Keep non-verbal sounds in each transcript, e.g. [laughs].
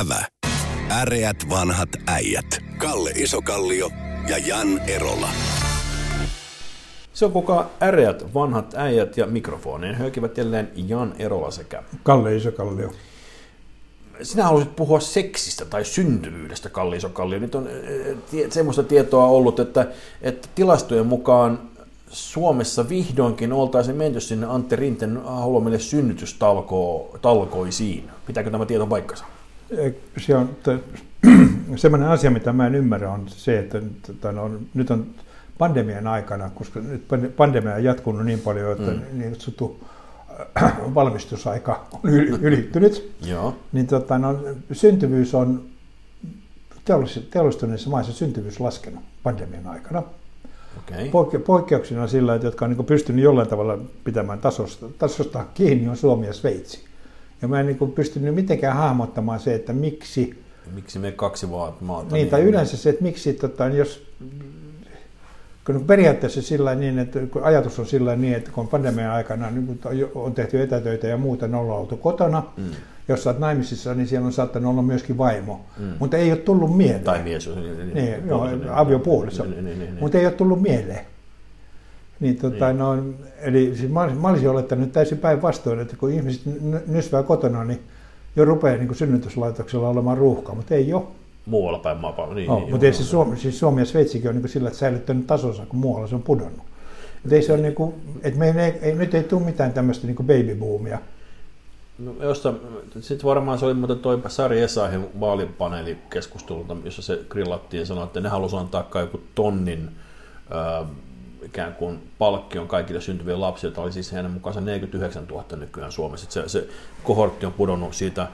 Ävä. Äreät vanhat äijät. Kalle Isokallio ja Jan Erola. Se on kuka äreät vanhat äijät ja mikrofoneen höykivät jälleen Jan Erola sekä Kalle Isokallio. sinä haluaisit puhua seksistä tai syntyvyydestä, Kalli Isokallio. Nyt on eh, semmoista tietoa ollut, että, että tilastojen mukaan Suomessa vihdoinkin oltaisiin menty sinne Antti Rinten haluamille synnytystalkoisiin. Pitääkö tämä tieto paikkansa? Se on [clears throat] semmoinen asia, mitä mä en ymmärrä, on se, että tota, no, nyt on pandemian aikana, koska nyt pande- pandemia on jatkunut niin paljon, että mm. niin kutsuttu äh, [clears throat] valmistusaika on yl- ylittynyt, [laughs] Joo. niin tota, no, syntyvyys on teollis- teollistuneissa maissa syntyvyys laskenut pandemian aikana. Okei. Poikke- poikkeuksena sillä, että jotka on niin pystynyt jollain tavalla pitämään tasosta, tasosta kiinni, on Suomi ja Sveitsi. Ja mä en niin pystynyt mitenkään hahmottamaan se, että miksi, Miksi me kaksi vaat- maata? niin, tai yleensä se, että miksi, tota, jos, kun periaatteessa sillä niin, että kun ajatus on sillä niin, että kun pandemian aikana niin kun on tehty etätöitä ja muuta, ne ollaan oltu kotona, Mm. jos oot naimisissa, niin siellä on saattanut olla myöskin vaimo, Mm. mutta ei ole tullut mieleen. Tai mies. jos- Niin, Niin, joo, aviopuoliso. Niin, niin, niin, niin. mutta ei ole tullut mieleen. Niin, tota, Niin. no, eli siis mä, mä olisin olettanut täysin päinvastoin, että kun ihmiset nysvää kotona, niin jo rupeaa niin kuin synnytyslaitoksella olemaan ruuhka, mutta ei ole. Muualla päin maapalloa. Niin, Oh, niin, mutta ei se. Suomi, siis Suomi ja Sveitsikin on niin kuin sillä, että säilyttänyt tasonsa, kun muualla se on pudonnut. Mutta ei se ole niin kuin, että me ei, ei, nyt ei tule mitään tämmöistä niin kuin baby boomia. No, josta, sitten varmaan se oli muuten toi Sari Esahin vaalipaneelikeskustelulta, jossa se grillattiin ja sanoi, että ne halusivat antaa kai joku tonnin äh, ikään kuin palkkion kaikille syntyville lapsille, jota oli siis heidän mukaansa 49 000 nykyään Suomessa. Se, se kohortti on pudonnut siitä,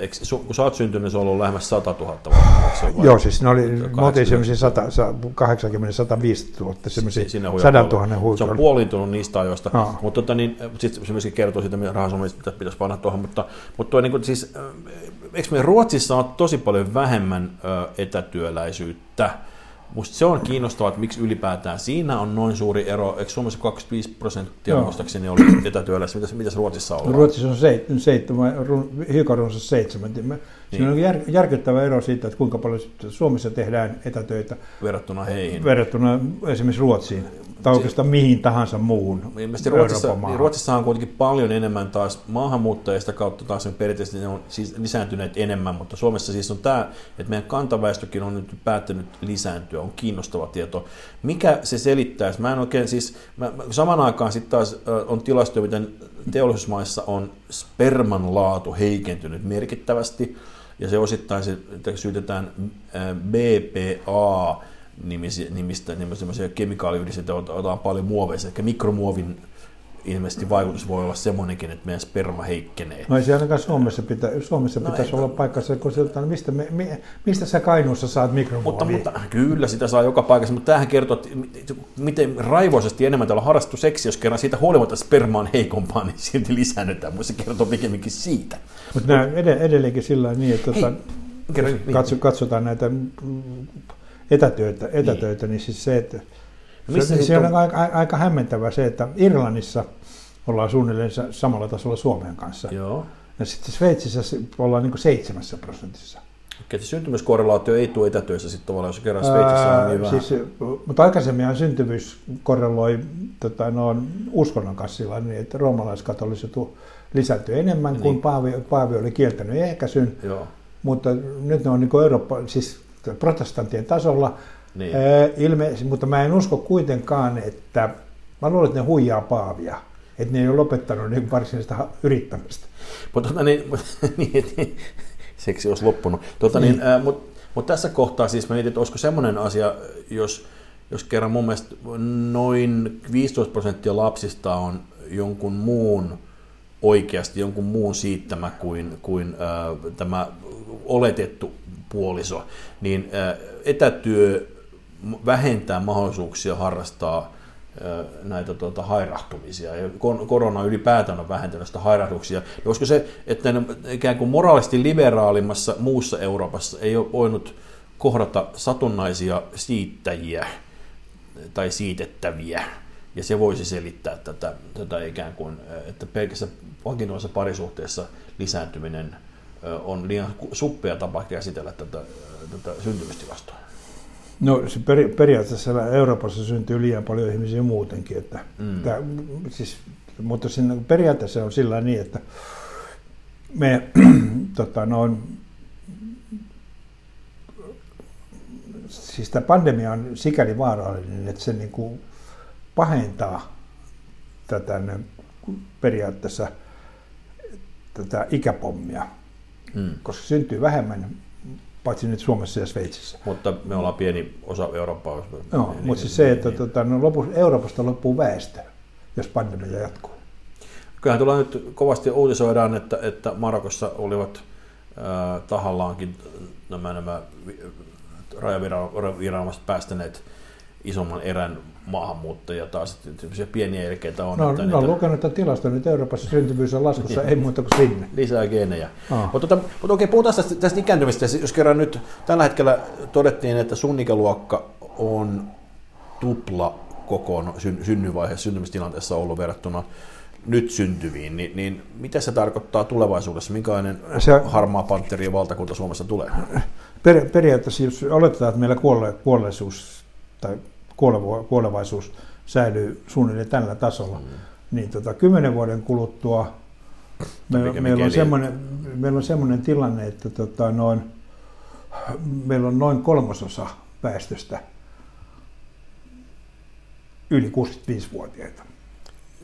eikö, su- kun sä oot syntynyt, se on ollut lähemmäs 100 000 varmaan. eikö se ole vai? Joo, siis ne oli, me 80 oltiin semmoisia 80-105 000, semmoisia Siinä 100 huipulla. 000 Se on huipulla. puoliintunut niistä ajoista, Aa. mutta tota, niin, sit se myöskin kertoo siitä, mitä rahasumista mitä pitäisi panna tuohon, mutta, mutta toi, niin kuin, siis, eikö me Ruotsissa on tosi paljon vähemmän ö, etätyöläisyyttä? Musta se on kiinnostavaa, että miksi ylipäätään siinä on noin suuri ero. Eikö Suomessa 25 prosenttia muistaakseni oli [coughs] etätyöläisiä? Mitäs, mitäs Ruotsissa on? Ruotsissa on seit, seitsemän, run- hiukan runsas seitsemän. Mä- Siinä on jär, järkyttävä ero siitä, että kuinka paljon Suomessa tehdään etätöitä verrattuna heihin? verrattuna esimerkiksi Ruotsiin tai oikeastaan mihin tahansa muuhun Ilmeisesti Ruotsissa, niin Ruotsissa on kuitenkin paljon enemmän taas maahanmuuttajista kautta taas sen perinteisesti ne on siis lisääntyneet enemmän, mutta Suomessa siis on tämä, että meidän kantaväestökin on nyt päättänyt lisääntyä, on kiinnostava tieto. Mikä se selittäisi? Mä en oikein siis, mä, saman aikaan sitten taas on tilastoja, miten teollisuusmaissa on sperman laatu heikentynyt merkittävästi, ja se osittain se, että syytetään BPA, nimisiä, nimistä, nimisiä kemikaaliyhdisteitä, otetaan paljon muoveissa, ehkä mikromuovin ilmeisesti vaikutus voi olla semmoinenkin, että meidän sperma heikkenee. No ei se ainakaan Suomessa, pitä, Suomessa No pitäisi olla paikassa, kun siltä, no mistä, me, mi, mistä sä Kainuussa saat mikromuovia? Mutta, mutta kyllä sitä saa joka paikassa, mutta tämähän kertoo, että miten raivoisesti enemmän täällä on harrastettu seksi, jos kerran siitä huolimatta sperma on heikompaa, niin silti lisäännytään, mutta se kertoo pikemminkin siitä. Mutta nämä ed- edelleenkin sillä niin, että tota, Kerro, jos niin. katso, katsotaan näitä mm, etätöitä, etätöitä niin. siis se, että No se, se on aika, aika hämmentävää se, että Irlannissa ollaan suunnilleen sa- samalla tasolla Suomen kanssa. Joo. Ja sitten Sveitsissä ollaan niin kuin seitsemässä prosentissa. Okei, se syntymiskorrelaatio ei tule etätöissä sitten tavallaan, jos kerran Sveitsissä on niin Ää, vähän. siis, mutta aikaisemminhan syntyvyys korreloi tota, no, uskonnon kanssa sillä niin, että roomalaiskatoliset lisääntyi enemmän niin. kuin Paavi, Paavi oli kieltänyt ehkäisyn, Joo. mutta nyt ne on niin kuin Eurooppa, siis protestanttien tasolla, Niin. ilme, mutta mä en usko kuitenkaan, että, mä luulen, että ne huijaa Paavia, että ne ei ole lopettanut niin varsinaista yrittämistä. Mutta tota, niin, [laughs] niin, niin, seksi olisi loppunut. Tota, niin. Niin, Mutta mut tässä kohtaa siis mä mietin, että olisiko semmoinen asia, jos, jos kerran mun mielestä noin 15 prosenttia lapsista on jonkun muun oikeasti jonkun muun siittämä kuin, kuin äh, tämä oletettu puoliso, niin äh, etätyö vähentää mahdollisuuksia harrastaa ö, näitä tuota, hairahtumisia. Ja korona ylipäätään on vähentänyt sitä hairahduksia. Ja olisiko se, että ikään kuin moraalisesti liberaalimmassa muussa Euroopassa ei ole voinut kohdata satunnaisia siittäjiä tai siitettäviä, ja se voisi selittää tätä, tätä ikään kuin, että pelkässä vakinoissa parisuhteessa lisääntyminen on liian suppea tapa käsitellä tätä, tätä syntymistilastoa? No se peri, periaatteessa Euroopassa syntyy liian paljon ihmisiä muutenkin. Että, mm. tämä, siis, mutta siinä, periaatteessa on sillä niin, että me [clears throat] tota, noin, siis tämä pandemia on sikäli vaarallinen, että se niin kuin pahentaa tätä periaatteessa tätä ikäpommia, mm. koska syntyy vähemmän, paitsi nyt Suomessa ja Sveitsissä. Mutta me ollaan pieni osa Eurooppaa. No, niin, mutta siis se, että niin. tota, no, lopu, Euroopasta loppuu väestö, jos pandemia jatkuu. Kyllähän tuolla nyt kovasti uutisoidaan, että, että Marokossa olivat äh, tahallaankin nämä, nämä rajaviranomaiset päästäneet isomman erän maahanmuuttajia taas, että pieniä elkeitä on. No, että no niitä... lukenut tämän tilaston, että Euroopassa syntyvyys on laskussa, ei muuta kuin sinne. Lisää geenejä. Ah. Mutta, tota, mutta okei, puhutaan tästä, tästä ikääntymistä. Jos kerran nyt tällä hetkellä todettiin, että sun ikäluokka on tupla kokoon synnyvaiheessa, syntymistilanteessa ollut verrattuna nyt syntyviin, niin, niin mitä se tarkoittaa tulevaisuudessa? Minkälainen se, harmaa panterien valtakunta Suomessa tulee? Per, periaatteessa, jos oletetaan, että meillä kuolle, kuolleisuus tai kuolevaisuus säilyy suunnilleen tällä tasolla, mm. niin tota, kymmenen vuoden kuluttua me, meillä, on semmoinen, meillä on semmoinen tilanne, että tota, noin, meillä on noin kolmasosa väestöstä yli 65-vuotiaita.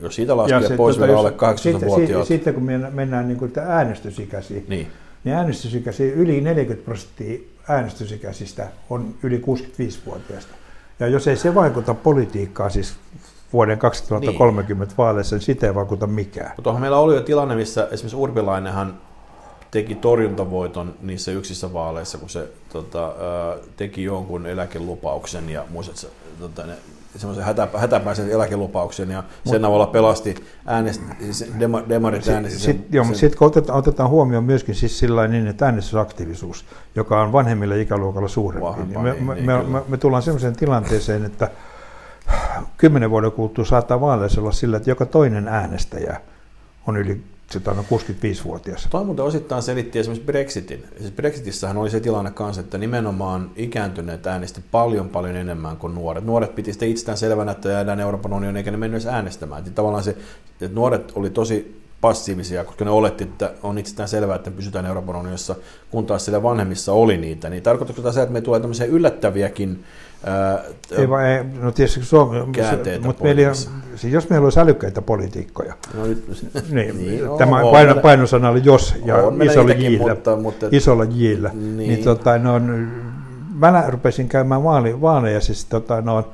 Jos siitä laskee se, pois tota, alle 80-vuotiaat. Sitten kun mennään niin kuin äänestysikäisiin, niin. niin äänestysikäisiä, yli 40 prosenttia äänestysikäisistä on yli 65-vuotiaista. Ja jos ei se vaikuta politiikkaan, siis vuoden 2030 niin. vaaleissa, niin sitä ei vaikuta mikään. Mutta meillä oli jo tilanne, missä esimerkiksi Urpilainenhan teki torjuntavoiton niissä yksissä vaaleissa, kun se tota, teki jonkun eläkelupauksen ja muistat, tota, ne semmoisen hätä, hätäpäisen eläkelupauksen ja Mut, sen avulla pelasti äänest, siis dema, demarit äänesti sen, sit, joo, sen. Sitten kun otetaan, otetaan huomioon myöskin siis sillä niin, että äänestysaktiivisuus, joka on vanhemmilla ikäluokalla suurempi, niin me, niin, me, niin, me, me, me tullaan sellaiseen tilanteeseen, että kymmenen vuoden kuluttua saattaa vaaleissa olla sillä, että joka toinen äänestäjä on yli sitä on 65-vuotias. Toi muuten osittain selitti esimerkiksi Brexitin. Siis Brexitissähän oli se tilanne kanssa, että nimenomaan ikääntyneet äänesti paljon paljon enemmän kuin nuoret. Nuoret piti sitä itsestään selvänä, että jäädään Euroopan unioniin eikä ne mennyt äänestämään. Että tavallaan se, että nuoret oli tosi passiivisia, koska ne oletti, että on itsestään selvää, että pysytään Euroopan unionissa, kun taas siellä vanhemmissa oli niitä. Niin tarkoitatko tämä se, että me tulee tämmöisiä yllättäviäkin ää, ei, vaan, ei, no tietysti Suomi, mutta meillä, siis jos meillä olisi älykkäitä poliitikkoja, no, nyt, niin, niin, tämä on, paino, painosana oli jos ja isolla jillä, mutta, mutta, isolla jillä, niin, niin. tota, no, mä rupesin käymään vaali, vaaleja siis tota, no,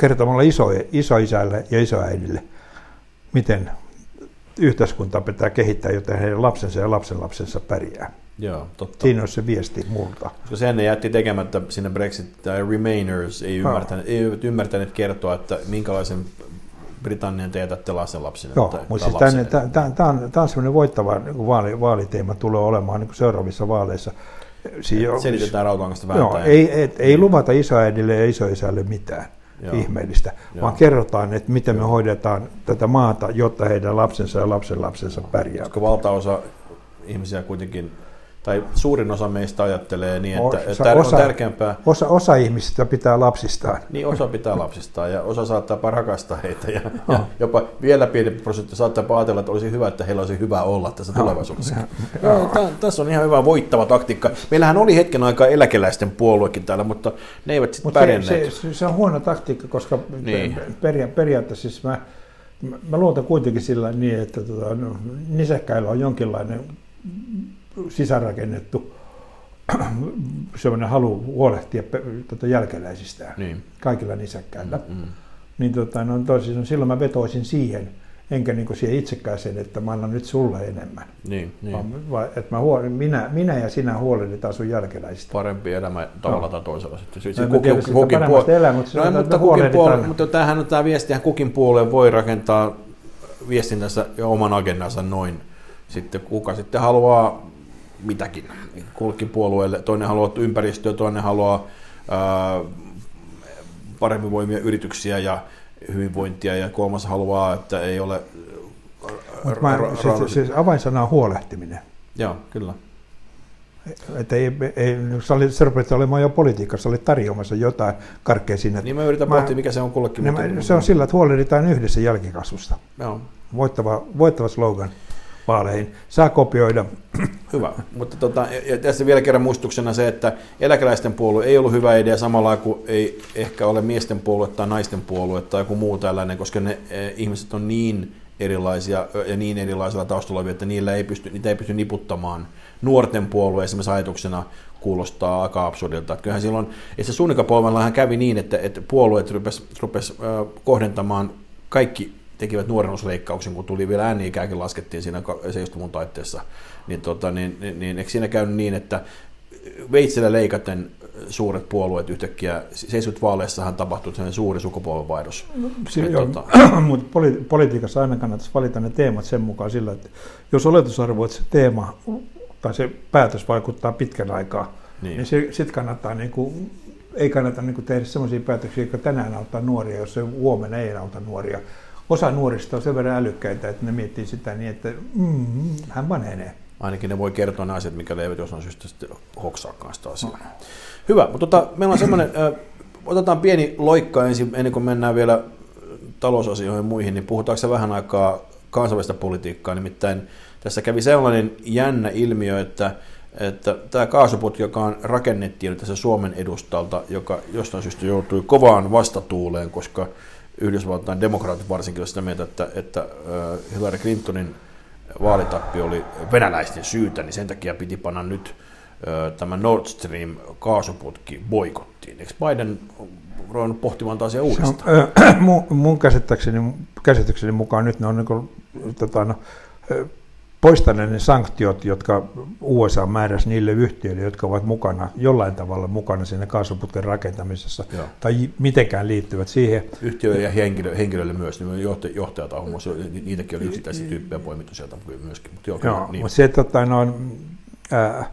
kertomalla iso, isoisälle ja isoäidille, miten yhteiskuntaa pitää kehittää, joten heidän lapsensa ja lapsenlapsensa pärjää. Joo, totta. Siinä on se viesti multa. Koska sen ne jätti tekemättä sinne Brexit tai Remainers, ei ymmärtänyt, no. ei ymmärtänyt kertoa, että minkälaisen Britannian teetätte lastenlapsina. Joo, mutta siis tämä on, on semmoinen voittava niin vaali, vaaliteema tulee olemaan niin seuraavissa vaaleissa. Siis Selitetään rautangasta vähän. Joo, ei, ei, ei luvata isoäidille ja isoisälle mitään. Joo. ihmeellistä, Joo. vaan kerrotaan, että miten me hoidetaan tätä maata, jotta heidän lapsensa ja lapsenlapsensa pärjää. Koska valtaosa ihmisiä kuitenkin tai suurin osa meistä ajattelee niin, että, osa, että osa, on tärkeämpää. Osa, osa ihmisistä pitää lapsistaan. Niin, osa pitää lapsistaan ja osa saattaa rakastaa heitä ja, ja jopa vielä pienempi prosentti saattaa ajatella, että olisi hyvä, että heillä olisi hyvä olla tässä tulevaisuudessa. No, tässä on ihan hyvä voittava taktiikka. Meillähän oli hetken aikaa eläkeläisten puoluekin täällä, mutta ne eivät sitten pärjänneet. Se, se, se, on huono taktiikka, koska niin. peria, periaatteessa siis mä, mä luotan kuitenkin sillä niin, että tota, no, nisäkkäillä on jonkinlainen sisärakennettu [clears throat] semmoinen halu huolehtia tuota jälkeläisistään niin. kaikilla nisäkkäillä. Mm-hmm. Niin, tota, no, toisin, silloin mä vetoisin siihen, enkä niin siihen itsekäiseen, että mä annan nyt sulle enemmän. Niin, niin. Vaan, vaan, että mä huol, minä, minä ja sinä huolehditaan sun jälkeläisistä. Parempi elämä tavalla no. tai toisella. Sitten. Sitten no, kukin, kukin, kukin puol- elää, mutta, no, mutta, kukin puol- mutta tämähän on tämä viesti, että kukin puolue voi rakentaa viestintänsä ja oman agendansa noin. Sitten kuka sitten haluaa mitäkin kullekin puolueelle. Toinen haluaa ympäristöä, toinen haluaa ää, paremmin voimia yrityksiä ja hyvinvointia ja kolmas haluaa, että ei ole... Mä, ra- siis, siis avainsana on huolehtiminen. Joo, kyllä. Että ei, ei, sä, olit, sä rupesit olemaan jo politiikassa, olit tarjoamassa jotain karkkeja sinne. Niin mä yritän mä, pohtia, mikä se on kullekin. Niin mä, se on sillä, että huolehditaan yhdessä jälkikasvusta. Joo. Voittava, voittava slogan vaaleihin. Saa kopioida. Hyvä, mutta tota, ja tässä vielä kerran muistuksena se, että eläkeläisten puolue ei ollut hyvä idea samalla kuin ei ehkä ole miesten puolue tai naisten puolue tai joku muu tällainen, koska ne eh, ihmiset on niin erilaisia ja niin erilaisilla taustalla olevia, että niillä ei pysty, niitä ei pysty niputtamaan. Nuorten puolue esimerkiksi ajatuksena kuulostaa aika absurdilta. Että kyllähän silloin, se suunnikapolvellahan kävi niin, että, että puolueet rupes, rupes kohdentamaan kaikki tekivät nuorennusleikkauksen, kun tuli vielä ääni-ikääkin laskettiin siinä 70-luvun taitteessa, niin, tota, niin, niin, niin eikö siinä käynyt niin, että veitsellä leikaten suuret puolueet yhtäkkiä, 70-vaaleissahan tapahtui sellainen suuri sukupolvenvaihdos. No, tota... [clears throat] mutta poli- politiikassa aina kannattaisi valita ne teemat sen mukaan sillä, että jos oletusarvo, että se teema tai se päätös vaikuttaa pitkän aikaa, niin, niin sitten kannattaa niin kuin, ei kannata niin tehdä sellaisia päätöksiä, jotka tänään auttaa nuoria, jos se huomenna ei auta nuoria. Osa nuorista on sen verran älykkäitä, että ne miettii sitä niin, että mm, hän vanhenee. Ainakin ne voi kertoa ne asiat, mikä eivät jossain syystä sitten hoksaakaan sitä asiaa. No. Hyvä, mutta tota, meillä on semmoinen, otetaan pieni loikka ensin, ennen kuin mennään vielä talousasioihin ja muihin, niin puhutaanko se vähän aikaa kansainvälistä politiikkaa, nimittäin tässä kävi sellainen jännä ilmiö, että, että tämä kaasuputki, joka on rakennettiin tässä Suomen edustalta, joka jostain syystä joutui kovaan vastatuuleen, koska Yhdysvaltain demokraatit varsinkin sitä mieltä, että, että Hillary Clintonin vaalitappi oli venäläisten syytä, niin sen takia piti panna nyt tämä Nord Stream kaasuputki boikottiin. Eikö Biden ruvennut pohtimaan taas uudestaan? On, [clears throat] äh, mun käsittääkseni, käsitykseni mukaan nyt ne on niin kuin, tota, no, poistaneet ne sanktiot, jotka USA määräsi niille yhtiöille, jotka ovat mukana, jollain tavalla mukana siinä kaasuputken rakentamisessa, Joo. tai mitenkään liittyvät siihen. Yhtiöille ja henkilö, henkilöille myös, niin johtajat on niitäkin oli yksittäisiä tyyppejä poimittu sieltä myöskin. Mutta joo, joo niin. mutta se, tota, no, ää,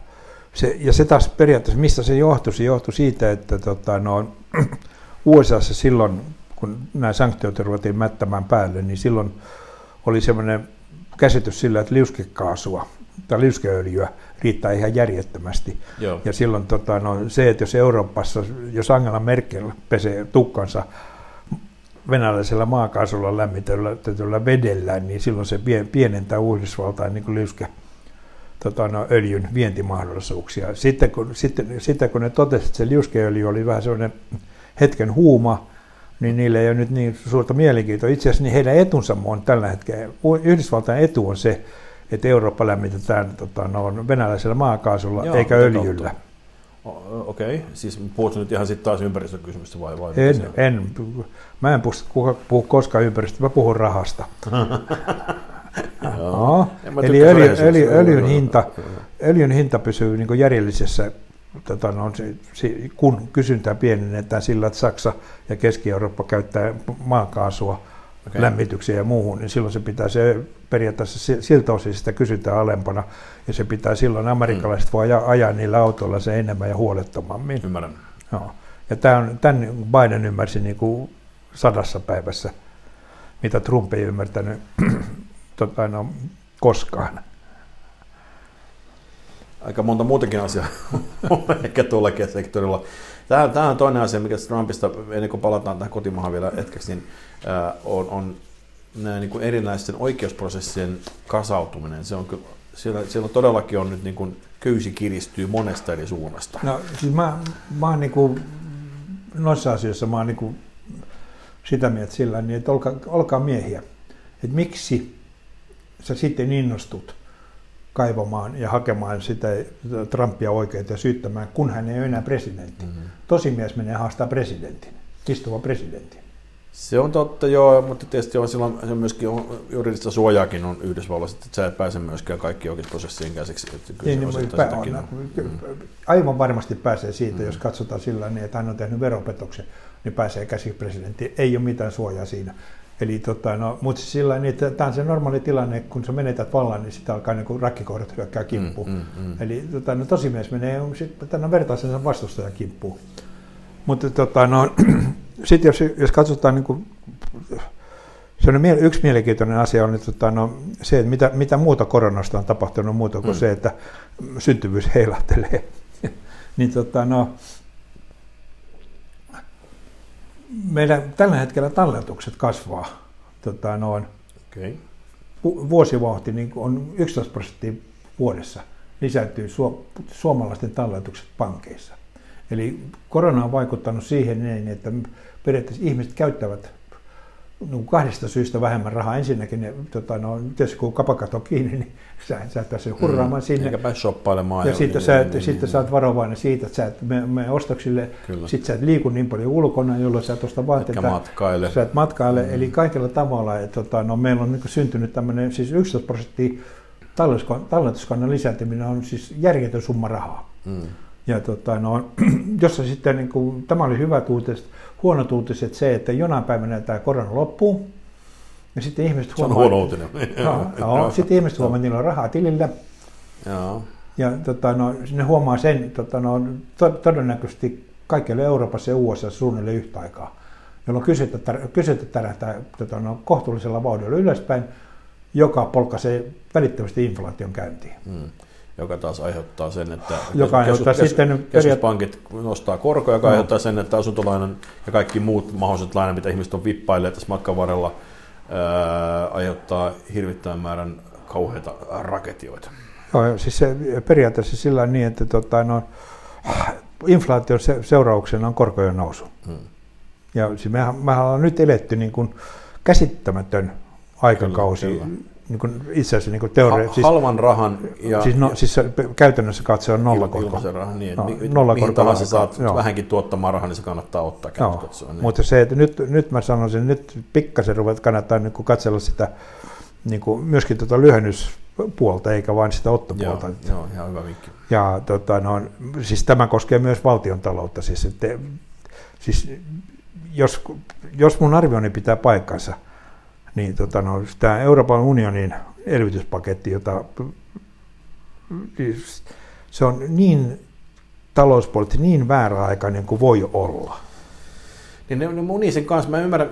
se, ja se taas periaatteessa, mistä se johtui? Se johtui siitä, että tota, no, [clears throat] USAssa silloin, kun nämä sanktiot ruvettiin mättämään päälle, niin silloin oli semmoinen käsitys sillä, että liuskekaasua tai liuskeöljyä riittää ihan järjettömästi. Joo. Ja silloin tota, no, se, että jos Euroopassa, jos Angela Merkel pesee tukkansa venäläisellä maakaasulla lämmitetyllä vedellä, niin silloin se pienentää Uudysvaltain niin liuske tota, no, öljyn vientimahdollisuuksia. Sitten kun, sitten, sitten kun ne totesivat, että se liuskeöljy oli vähän sellainen hetken huuma, niin niille ei ole nyt niin suurta mielenkiintoa. Itse asiassa niin heidän etunsa on tällä hetkellä, Yhdysvaltain etu on se, että Eurooppa lämmitetään tota, no, venäläisellä maakaasulla Joo, eikä öljyllä. Okei, okay. siis puhutko nyt ihan sitten taas ympäristökysymystä vai? vai en, en, mä en puhu, puhu koskaan ympäristöstä, mä puhun rahasta. [laughs] no, eli öljy, öljy, öljyn, hinta, öljyn hinta pysyy niin järjellisessä tota, no, se, se, kun kysyntää pienennetään sillä, että Saksa ja Keski-Eurooppa käyttää maakaasua okay. lämmityksiä ja muuhun, niin silloin se pitää se periaatteessa siltä osin sitä kysyntää alempana, ja se pitää silloin amerikkalaiset mm. voi ajaa, ajaa niillä autoilla se enemmän ja huolettomammin. Ymmärrän. Joo. Ja tämän, tämän Biden ymmärsi niin kuin sadassa päivässä, mitä Trump ei ymmärtänyt [clears throat] tota, no, koskaan aika monta muutakin asiaa ehkä tuollakin sektorilla. Tämä, tämä on toinen asia, mikä Trumpista, ennen kuin palataan tähän kotimaahan vielä hetkeksi, niin on, on nämä niin kuin erinäisten oikeusprosessien kasautuminen. Se on kyllä, siellä, siellä todellakin on nyt niin kuin köysi kiristyy monesta eri suunnasta. No siis mä, mä oon niin kuin, noissa asioissa mä oon niin kuin sitä mieltä sillä niin, että olkaa, olkaa miehiä. Että miksi sä sitten innostut kaivamaan ja hakemaan sitä Trumpia oikein ja syyttämään, kun hän ei ole enää presidentti. Mm-hmm. Tosimies menee haastaa presidentin, istuva presidentin. Se on totta, joo, mutta tietysti on silloin se myöskin on, juridista suojaakin on Yhdysvalloissa, että sä et pääse myöskään kaikki oikeusprosessiin käsiksi. Että kyllä niin, niin, pä- on, on. Mm. Aivan varmasti pääsee siitä, mm. jos katsotaan sillä niin, että hän on tehnyt veropetoksen, niin pääsee käsiksi presidentti. Ei ole mitään suojaa siinä. Eli tota, no, mutta sillä niin, että tämä on se normaali tilanne, kun sä menetät vallan, niin sitä alkaa niin rakkikohdat hyökkää kimppuun. Mm, mm, mm. Eli tota, no, tosimies menee tämän vertaisensa vastustajan kimppuun. Mutta tota, no, [clears throat] sitten jos, jos katsotaan niin kuin, Se on yksi mielenkiintoinen asia on että, tota, no, se, että mitä, mitä muuta koronasta on tapahtunut muuta kuin mm. se, että syntyvyys heilahtelee. [laughs] niin, tota, no, meidän tällä hetkellä talletukset kasvaa tota, noin okay. vuosivauhti niin on 11 prosenttia vuodessa lisääntyy su- suomalaisten talletukset pankeissa. Eli korona on vaikuttanut siihen niin, että periaatteessa ihmiset käyttävät no, kahdesta syystä vähemmän rahaa. Ensinnäkin, ne, tota, no, tietysti kun kapakat on kiinni, niin [laughs] sä, sä et pääse hurraamaan mm, sinne. Eikä pääse shoppailemaan. Ja, ja sitten, niin, sä, niin, sitten niin, sä oot varovainen siitä, että sä et me, me ostoksille, Kyllä. sit sä et liiku niin paljon ulkona, jolloin sä et osta vaatteita. Matkaile. Sä et matkaile, mm. eli kaikilla tavalla. Että, tota, no, meillä on niin syntynyt tämmöinen, siis 11 prosenttia talletuskannan lisääntyminen on siis järjetön summa rahaa. Mm. Ja tota, no, [clears throat] jossa sitten, niin kuin, tämä oli hyvä uutiset, huonot uutiset se, että jonain päivänä tämä korona loppuu, ja sitten ihmiset huomaa... Se on huono uutinen. [laughs] No, no, sitten ihmiset huomaa, että niillä on rahaa tilillä. Joo. Ja tota, no, ne huomaa sen, tota, no, to, todennäköisesti kaikille Euroopassa ja USA suunnilleen yhtä aikaa, jolloin kysyntä tärähtää tota, no, kohtuullisella vauhdilla ylöspäin, joka polkaisee välittömästi inflaation käyntiin. Hmm joka taas aiheuttaa sen, että joka aiheuttaa keskus, sitten keskuspankit nostaa korkoja, joka no. aiheuttaa sen, että asuntolainan ja kaikki muut mahdolliset lainat, mitä ihmiset on vippailleet tässä matkan varrella, ää, aiheuttaa hirvittävän määrän kauheita raketioita. Joo, siis se, periaatteessa sillä niin, että tota, no, inflaation seurauksena on korkojen nousu. Hmm. Ja siis mehän, mehän ollaan nyt eletty niin kuin käsittämätön aikakausi. Kyllä, kyllä niin kuin itse asiassa niin teoria. Ha, siis, halvan rahan ja... Siis, no, siis käytännössä katsoa on nollakorko. Ilmaisen rahan, niin. No, nollakorko. Mihin saat joo. vähänkin tuottamaan rahaa, niin se kannattaa ottaa katsoa. Niin. Mutta se, että nyt, nyt mä sanoisin, nyt pikkasen ruvet kannattaa niin kuin katsella sitä niin kuin myöskin tuota lyhennyspuolta, eikä vain sitä ottopuolta. Joo, joo ihan hyvä vinkki. Ja tota, no, siis tämä koskee myös valtion taloutta. Siis, että, siis jos, jos mun arvioni pitää paikkansa – niin tota, no, tämä Euroopan unionin elvytyspaketti, jota siis se on niin talouspoliittisesti niin vääräaikainen kuin voi olla. Niin ne, ne sen kanssa, mä ymmärrän,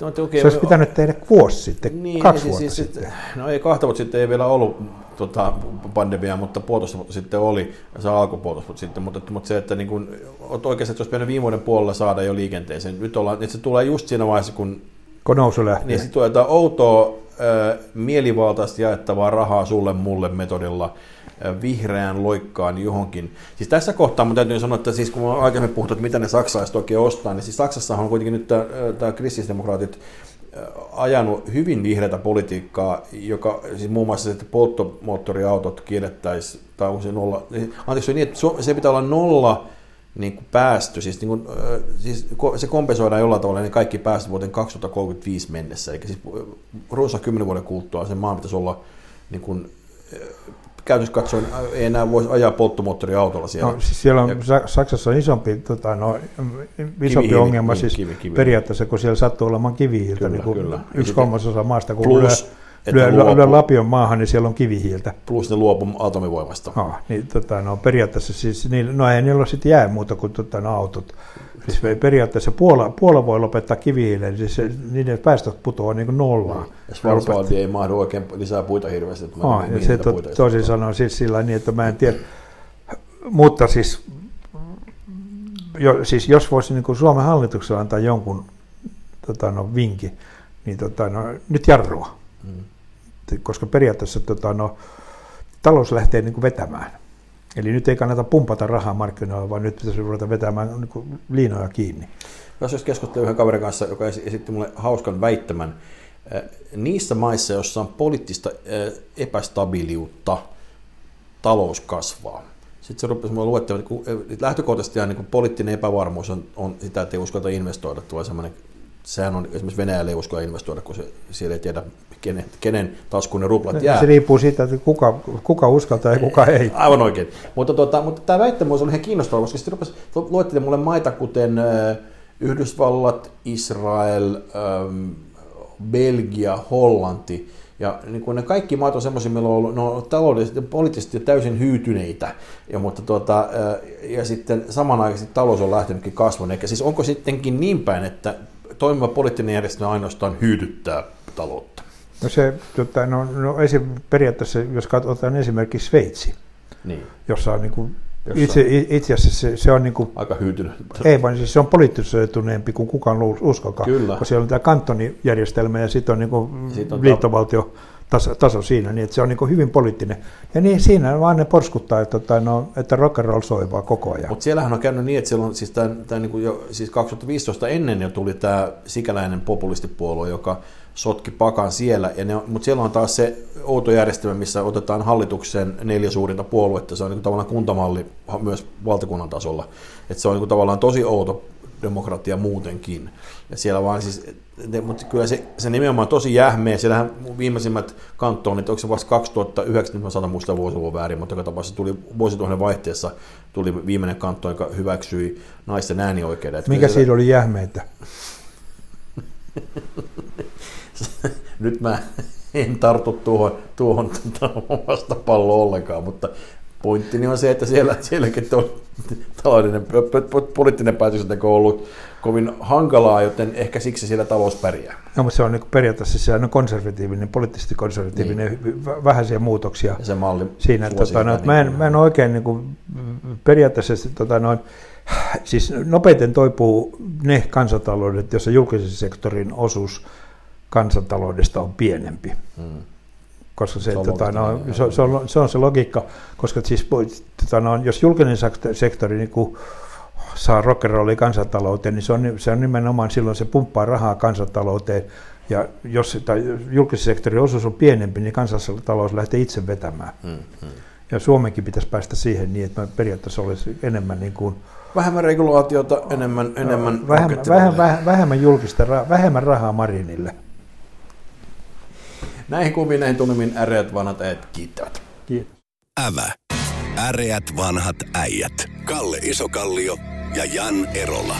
No, okay, se olisi pitänyt tehdä vuosi sitten, niin, kaksi niin, vuotta siis, sitten. No ei kahta vuotta sitten ei vielä ollut tota, pandemia, mutta puolitoista vuotta sitten oli, se alkoi puolitoista vuotta sitten, mutta, mutta se, että niin kun, oikeasti, että olisi pitänyt viime vuoden puolella saada jo liikenteeseen, nyt ollaan, että se tulee just siinä vaiheessa, kun kun nousu lähtee. Niin sitten tulee outoa, äh, mielivaltaisesti jaettavaa rahaa sulle mulle metodilla vihreään loikkaan johonkin. Siis tässä kohtaa mun täytyy sanoa, että siis kun mä aikaisemmin puhuttu, että mitä ne saksalaiset oikein ostaa, niin siis Saksassahan on kuitenkin nyt tämä kristillisdemokraatit ajanut hyvin vihreätä politiikkaa, joka siis muun muassa, että polttomoottoriautot kiellettäisiin, tai onko se nolla, anteeksi, se, niin, että se pitää olla nolla niin kuin päästö, siis, niin kuin, siis se kompensoidaan jollain tavalla niin kaikki päästöt vuoteen 2035 mennessä, eli siis runsaan 10 vuoden kuluttua sen maan pitäisi olla niin kuin, käytössä katsoen ei enää voisi ajaa polttomoottoriautolla siellä. No, siis siellä on, ja, Saksassa on isompi, tota, no, isompi kivihiili, ongelma niin, siis kivi, kivi. periaatteessa, kun siellä sattuu olemaan kivihiiltä, kyllä, niin kuin kyllä. yksi kolmasosa maasta, kun Plus, lyö, lyö, lyö lapion maahan, niin siellä on kivihiiltä. Plus ne luopu atomivoimasta. No, niin, tota, no, periaatteessa siis, niin, no ei niillä ole sitten jää muuta kuin tota, no, autot. Siis periaatteessa Puola, Puola voi lopettaa kivihiilen, niin siis niiden päästöt putoaa niin kuin nollaan. No, ja ei mahdu oikein lisää puita hirveästi. Että no, ja se to, toisin sanoen siis sillä niin, että mä en tiedä. Mutta siis, jo, siis jos voisi niin kuin Suomen hallituksella antaa jonkun tota, no, vinki, niin tota, no, nyt jarrua. Hmm koska periaatteessa tota, no, talous lähtee niin kuin vetämään. Eli nyt ei kannata pumpata rahaa markkinoilla, vaan nyt pitäisi ruveta vetämään niin kuin liinoja kiinni. Jos jos keskustelin yhden kaverin kanssa, joka esitti mulle hauskan väittämän, eh, niissä maissa, joissa on poliittista eh, epästabiiliutta, talous kasvaa. Sitten se rupesi mulle luettelemaan, että eh, lähtökohtaisesti niin poliittinen epävarmuus on, on sitä, että ei uskota investoida. Tulee sellainen, sehän on esimerkiksi Venäjälle ei uskalla investoida, kun se, siellä ei tiedä, kenen, kenen taskuun ne ruplat jää. Se riippuu siitä, että kuka, kuka uskaltaa ja kuka ei. Aivan oikein. Mutta, tuota, mutta tämä väittämys on ihan kiinnostava, koska sitten rupesi, luetteli mulle maita kuten Yhdysvallat, Israel, Belgia, Hollanti, ja niin kuin ne kaikki maat on semmoisia, meillä on ollut, ne on taloudellisesti ja poliittisesti täysin hyytyneitä, ja, mutta tuota, ja sitten samanaikaisesti talous on lähtenytkin kasvamaan. Eikä siis onko sittenkin niin päin, että toimiva poliittinen järjestelmä ainoastaan hyydyttää taloutta? No se, tota, no, no esim, periaatteessa, jos katsotaan esimerkiksi Sveitsi, Niin. jossa on niin kuin, Jossa- itse, itse asiassa se, se on niin kuin, Aika hyytynyt. ei vaan siis se on poliittisoituneempi kuin kukaan uskokaan, Kyllä. kun siellä on tämä kantonijärjestelmä ja sitten on, niin kuin Sit on liittovaltio taso, taso siinä, niin että se on niin hyvin poliittinen. Ja niin siinä vaan ne porskuttaa, että, tota, no, että rock and roll soi vaan koko ajan. Mutta siellähän on käynyt niin, että on siis, tämän, tämän niin kuin jo, siis 2015 ennen jo tuli tämä sikäläinen populistipuolue, joka sotki pakan siellä, ja ne mutta siellä on taas se outo järjestelmä, missä otetaan hallitukseen neljä suurinta puoluetta, se on niin kuin tavallaan kuntamalli myös valtakunnan tasolla, että se on niin kuin tavallaan tosi outo demokratia muutenkin. Ja siellä vaan siis, ne, mutta kyllä se, se nimenomaan tosi jähmeä. Siellähän viimeisimmät kantonit, onko se vasta 2009, nyt mä saatan muistaa vuosiluvun väärin, mutta joka tapauksessa tuli vuosituhannen vaihteessa tuli viimeinen kanto, joka hyväksyi naisten äänioikeuden. Että Mikä siinä oli jähmeitä? [laughs] nyt mä en tartu tuohon, tuohon [laughs] vastapalloon ollenkaan, mutta pointtini on se, että siellä, sielläkin tuo taloudellinen, poliittinen päätöksenteko on ollut kovin hankalaa, joten ehkä siksi siellä talous pärjää. No, mutta se on niin periaatteessa se on konservatiivinen, poliittisesti konservatiivinen, niin. vähäisiä muutoksia Ja se malli siinä. Että, tota, no, sitä että mä, en, niin mä en oikein niin kuin, periaatteessa, tota, noin, siis nopeiten toipuu ne kansantaloudet, joissa julkisen sektorin osuus kansantaloudesta on pienempi. Mm. Koska se, Se se, on tota, no, se, on- se, on, se on se logiikka, koska siis, tota, no, jos julkinen sektor- sektori niin kuin, saa rockerollia kansantalouteen, niin se on, se on nimenomaan silloin se pumppaa rahaa kansantalouteen, ja jos julkisen sektorin osuus on pienempi, niin kansantalous lähtee itse vetämään. Mm, mm. Ja Suomenkin pitäisi päästä siihen niin, että periaatteessa olisi enemmän, niin kuin, Vähemmän regulaatiota, enemmän, enemmän vähemmän, vähemmän, vähemmän, julkista, ra- vähemmän rahaa Marinille. Näihin kuviin, näihin tunnelmiin äreät vanhat äijät kiittävät. Kiitos. Ävä. Äreät vanhat äijät. Kalle Isokallio ja Jan Erola.